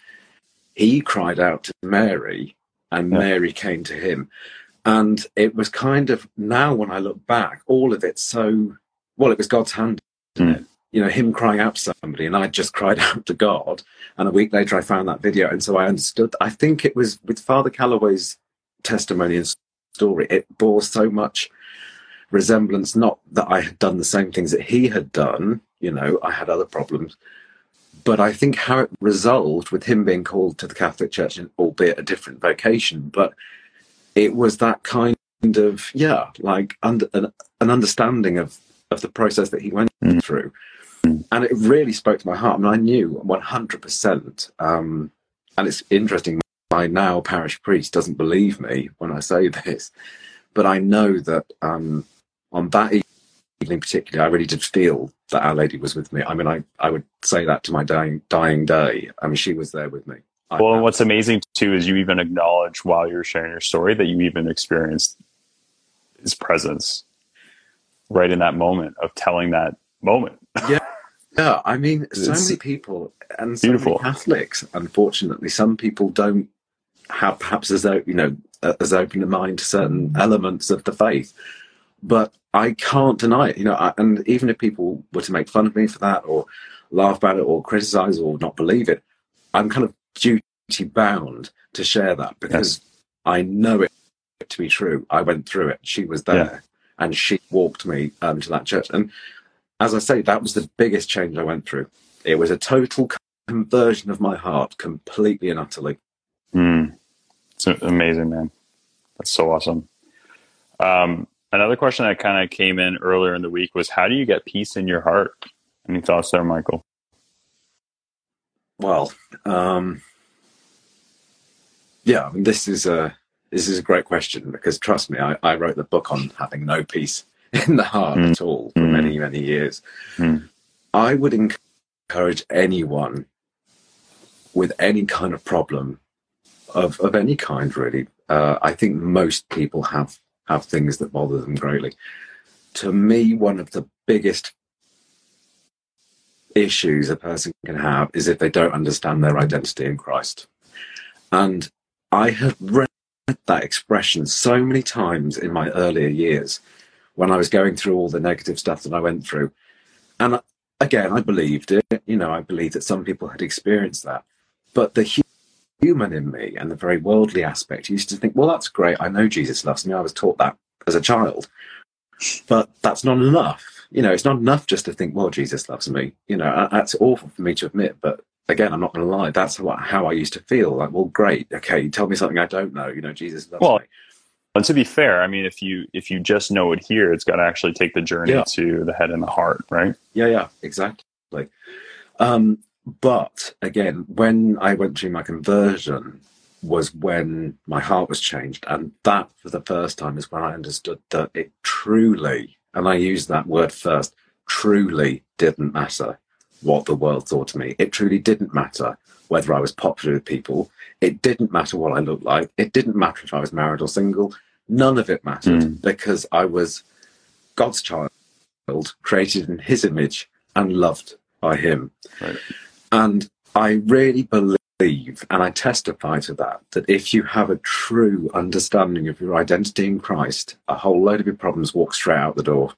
[SPEAKER 2] he cried out to Mary, and yeah. Mary came to him, and it was kind of now when I look back, all of it so well, it was God's hand mm. you know, him crying out to somebody, and I just *laughs* cried out to God. And a week later, I found that video, and so I understood. I think it was with Father Calloway's testimony and story. It bore so much resemblance. Not that I had done the same things that he had done. You know, I had other problems, but I think how it resolved with him being called to the Catholic Church, albeit a different vocation, but it was that kind of yeah, like under, an, an understanding of of the process that he went mm. through and it really spoke to my heart. I mean, I knew 100%. Um, and it's interesting, my now parish priest doesn't believe me when I say *laughs* this, but I know that um, on that evening particularly, I really did feel that Our Lady was with me. I mean, I, I would say that to my dying, dying day. I mean, she was there with me.
[SPEAKER 1] well, what's amazing too is you even acknowledge while you're sharing your story that you even experienced his presence right in that moment of telling that moment.
[SPEAKER 2] Yeah. Yeah, I mean, so many people and so beautiful. many Catholics. Unfortunately, some people don't have perhaps as you know as open a mind to certain elements of the faith. But I can't deny it, you know. I, and even if people were to make fun of me for that, or laugh about it, or criticize, or not believe it, I'm kind of duty bound to share that because yes. I know it to be true. I went through it. She was there, yeah. and she walked me um, to that church. And as I say, that was the biggest change I went through. It was a total conversion of my heart, completely and utterly.
[SPEAKER 1] Mm. It's amazing, man. That's so awesome. Um, another question that kind of came in earlier in the week was how do you get peace in your heart? Any thoughts there, Michael?
[SPEAKER 2] Well, um, yeah, this is a this is a great question because trust me, I, I wrote the book on having no peace *laughs* in the heart mm. at all for mm. many, many years. Mm. I would encourage anyone with any kind of problem of, of any kind, really. Uh, I think most people have, have things that bother them greatly. To me, one of the biggest issues a person can have is if they don't understand their identity in Christ. And I have read that expression so many times in my earlier years when I was going through all the negative stuff that I went through. And uh, again, I believed it. You know, I believed that some people had experienced that. But the human in me and the very worldly aspect used to think, well, that's great. I know Jesus loves me. I was taught that as a child. But that's not enough. You know, it's not enough just to think, well, Jesus loves me. You know, that's awful for me to admit. But again, I'm not going to lie. That's how I used to feel. Like, well, great. Okay, tell me something I don't know. You know, Jesus loves well, me.
[SPEAKER 1] And to be fair, I mean, if you if you just know it here, it's got to actually take the journey yeah. to the head and the heart, right?
[SPEAKER 2] Yeah, yeah, exactly. Um, but again, when I went through my conversion, was when my heart was changed, and that for the first time is when I understood that it truly, and I use that word first, truly didn't matter what the world thought of me. It truly didn't matter whether I was popular with people. It didn't matter what I looked like. It didn't matter if I was married or single. None of it mattered mm. because I was God's child, created in his image and loved by him. Right. And I really believe, and I testify to that, that if you have a true understanding of your identity in Christ, a whole load of your problems walk straight out the door.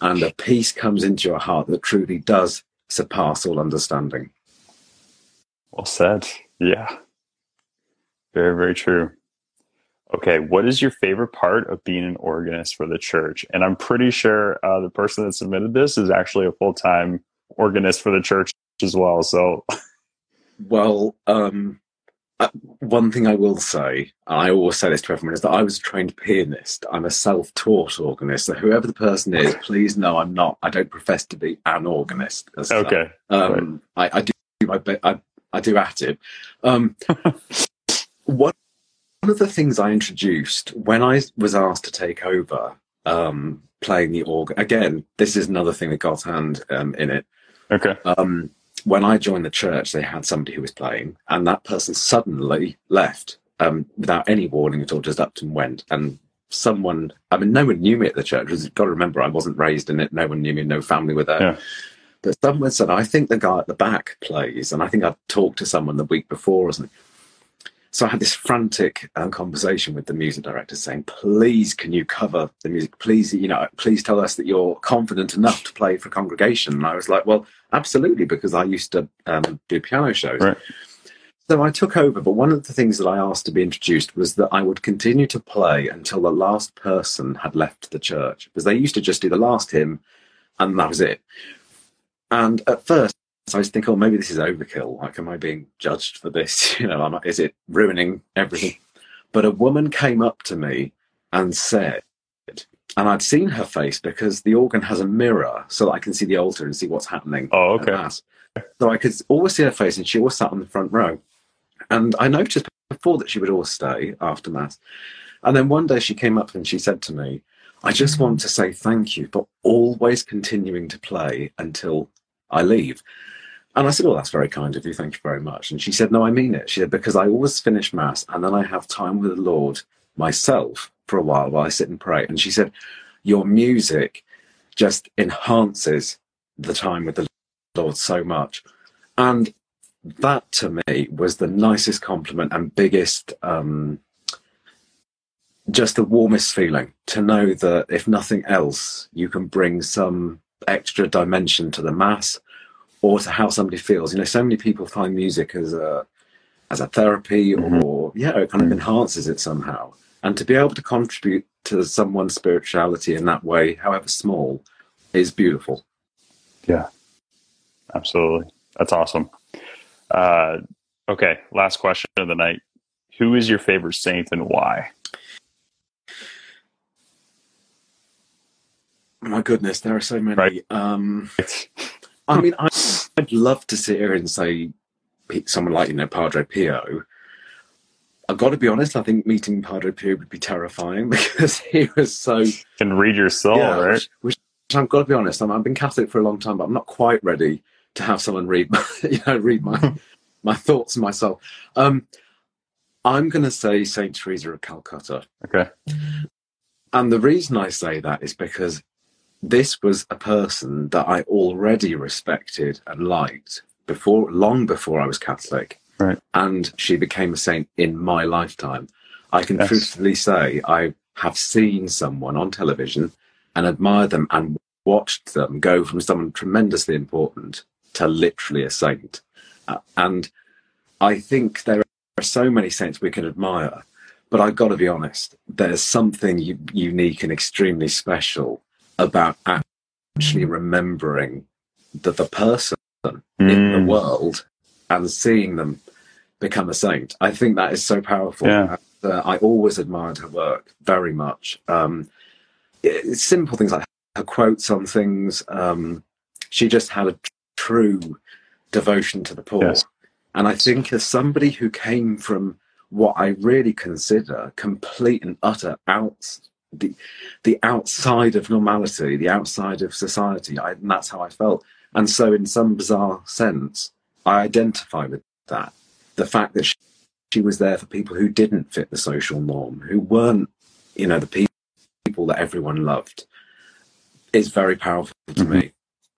[SPEAKER 2] And a peace comes into your heart that truly does surpass all understanding.
[SPEAKER 1] Well said. Yeah. Very, very true. Okay, what is your favorite part of being an organist for the church? And I'm pretty sure uh, the person that submitted this is actually a full time organist for the church as well. So,
[SPEAKER 2] well, um, uh, one thing I will say, and I always say this to everyone, is that I was a trained pianist. I'm a self-taught organist. So whoever the person is, please know I'm not. I don't profess to be an organist.
[SPEAKER 1] okay.
[SPEAKER 2] Um, right. I, I, do. I, I, I do at it. Um, one of the things I introduced when I was asked to take over um, playing the organ again, this is another thing that God's hand um, in it.
[SPEAKER 1] Okay.
[SPEAKER 2] Um, when I joined the church, they had somebody who was playing, and that person suddenly left um, without any warning at all, just up and went. And someone, I mean, no one knew me at the church. You've got to remember, I wasn't raised in it. No one knew me. No family were there. Yeah. But someone said, I think the guy at the back plays. And I think I'd talked to someone the week before or something. So I had this frantic um, conversation with the music director saying, please, can you cover the music? Please, you know, please tell us that you're confident enough to play for congregation. And I was like, well, absolutely, because I used to um, do piano shows.
[SPEAKER 1] Right.
[SPEAKER 2] So I took over, but one of the things that I asked to be introduced was that I would continue to play until the last person had left the church, because they used to just do the last hymn and that was it. And at first, I was thinking, oh, maybe this is overkill. Like, am I being judged for this? *laughs* You know, is it ruining everything? But a woman came up to me and said, and I'd seen her face because the organ has a mirror so that I can see the altar and see what's happening.
[SPEAKER 1] Oh, okay.
[SPEAKER 2] So I could always see her face, and she always sat on the front row. And I noticed before that she would always stay after Mass. And then one day she came up and she said to me, I just want to say thank you for always continuing to play until I leave. And I said, Oh, that's very kind of you. Thank you very much. And she said, No, I mean it. She said, Because I always finish Mass and then I have time with the Lord myself for a while while I sit and pray. And she said, Your music just enhances the time with the Lord so much. And that to me was the nicest compliment and biggest, um, just the warmest feeling to know that if nothing else, you can bring some extra dimension to the mass or to how somebody feels. You know, so many people find music as a as a therapy mm-hmm. or yeah, it kind of enhances it somehow. And to be able to contribute to someone's spirituality in that way, however small, is beautiful.
[SPEAKER 1] Yeah, absolutely. That's awesome. Uh, okay, last question of the night. Who is your favorite saint and why?
[SPEAKER 2] My goodness, there are so many. Right. Um, I mean, I, would love to sit here and say someone like you know Padre Pio. I've got to be honest. I think meeting Padre Pio would be terrifying *laughs* because he was so
[SPEAKER 1] can read your soul, yeah, right? Which,
[SPEAKER 2] which, I've got to be honest. i have been Catholic for a long time, but I'm not quite ready to have someone read my, *laughs* you know read my *laughs* my thoughts and my soul. Um, I'm going to say Saint Teresa of Calcutta.
[SPEAKER 1] Okay.
[SPEAKER 2] And the reason I say that is because this was a person that I already respected and liked before, long before I was Catholic.
[SPEAKER 1] Right.
[SPEAKER 2] And she became a saint in my lifetime. I can yes. truthfully say I have seen someone on television and admired them and watched them go from someone tremendously important to literally a saint. Uh, and I think there are so many saints we can admire, but I've got to be honest, there's something u- unique and extremely special about actually remembering that the person mm. in the mm. world and seeing them become a saint. I think that is so powerful.
[SPEAKER 1] Yeah.
[SPEAKER 2] Uh, I always admired her work very much. Um, it, simple things like her quotes on things. Um, she just had a true devotion to the poor. Yes. And I think as somebody who came from what I really consider complete and utter outs the the outside of normality, the outside of society. I, and that's how I felt. And so, in some bizarre sense, I identify with that. The fact that she, she was there for people who didn't fit the social norm, who weren't, you know, the people, people that everyone loved, is very powerful to mm-hmm. me.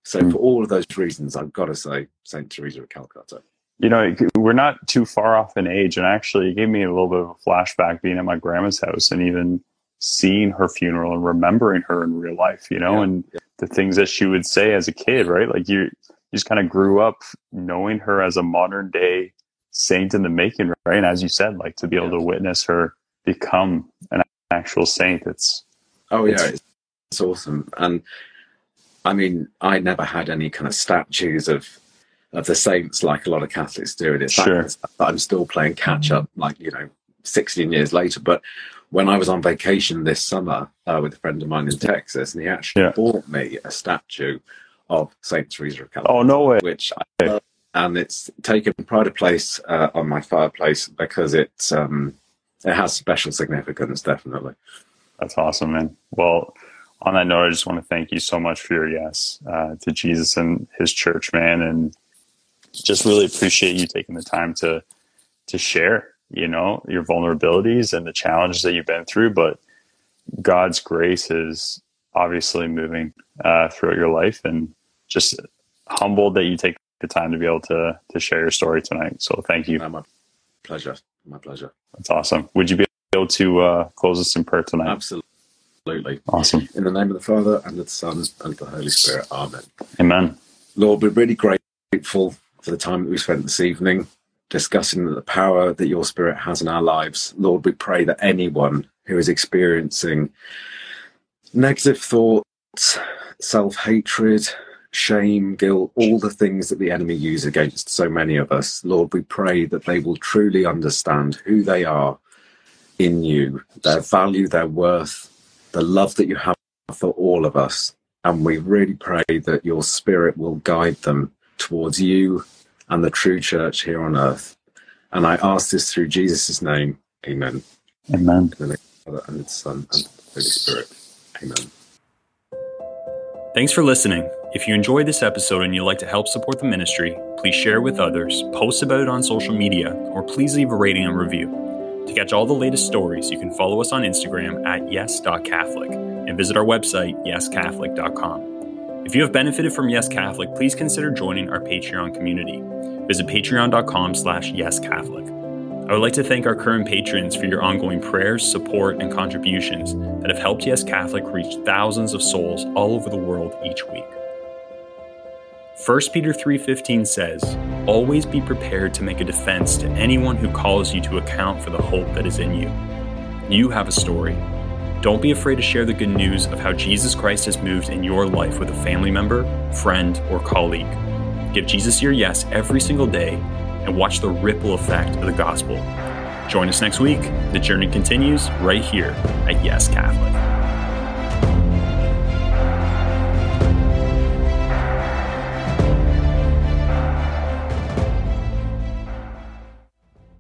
[SPEAKER 2] So, mm-hmm. for all of those reasons, I've got to say Saint Teresa of Calcutta.
[SPEAKER 1] You know, we're not too far off in age, and actually, it gave me a little bit of a flashback being at my grandma's house, and even seeing her funeral and remembering her in real life, you know, yeah. and the things that she would say as a kid, right? Like you, you just kind of grew up knowing her as a modern day saint in the making, right? And as you said, like to be able to witness her become an actual saint, it's
[SPEAKER 2] oh yeah, it's, it's awesome. And I mean, I never had any kind of statues of of the saints like a lot of Catholics do. And it's
[SPEAKER 3] Sure.
[SPEAKER 2] that I'm still playing catch up, like, you know, 16 years later. But when I was on vacation this summer uh, with a friend of mine in Texas, and he actually
[SPEAKER 3] Yeah.
[SPEAKER 2] bought me a statue of Saint Teresa of Calcutta,
[SPEAKER 3] Oh, no way.
[SPEAKER 2] which I love. And it's taken pride of place uh, on my fireplace because it's um, it has special significance, definitely.
[SPEAKER 3] That's awesome, man. Well, on that note, I just want to thank you so much for your yes uh, to Jesus and His church, man, and just really appreciate you taking the time to to share, you know, your vulnerabilities and the challenges that you've been through. But God's grace is obviously moving uh, throughout your life, and just humbled that you take the time to be able to to share your story tonight. So thank you.
[SPEAKER 2] My pleasure. My pleasure.
[SPEAKER 3] That's awesome. Would you be able to uh, close us in prayer tonight?
[SPEAKER 2] Absolutely.
[SPEAKER 3] Awesome.
[SPEAKER 2] In the name of the Father and of the Son and of the Holy Spirit. Amen.
[SPEAKER 3] Amen.
[SPEAKER 2] Lord, we're really grateful for the time that we spent this evening discussing the power that your Spirit has in our lives. Lord, we pray that anyone who is experiencing negative thoughts, self hatred, shame, guilt, all the things that the enemy uses against so many of us, Lord, we pray that they will truly understand who they are in you, their value, their worth, the love that you have for all of us. And we really pray that your spirit will guide them towards you and the true church here on earth. And I ask this through Jesus' name. Amen.
[SPEAKER 3] Amen.
[SPEAKER 2] In the name of the Father and the Son and the Holy Spirit. Amen.
[SPEAKER 1] Thanks for listening. If you enjoyed this episode and you'd like to help support the ministry, please share it with others, post about it on social media, or please leave a rating and review. To catch all the latest stories, you can follow us on Instagram at yes.catholic and visit our website, yescatholic.com. If you have benefited from Yes Catholic, please consider joining our Patreon community. Visit patreon.com slash yescatholic. I would like to thank our current patrons for your ongoing prayers, support, and contributions that have helped Yes Catholic reach thousands of souls all over the world each week. 1 Peter 3:15 says, "Always be prepared to make a defense to anyone who calls you to account for the hope that is in you." You have a story. Don't be afraid to share the good news of how Jesus Christ has moved in your life with a family member, friend, or colleague. Give Jesus your yes every single day and watch the ripple effect of the gospel. Join us next week. The journey continues right here at Yes Catholic.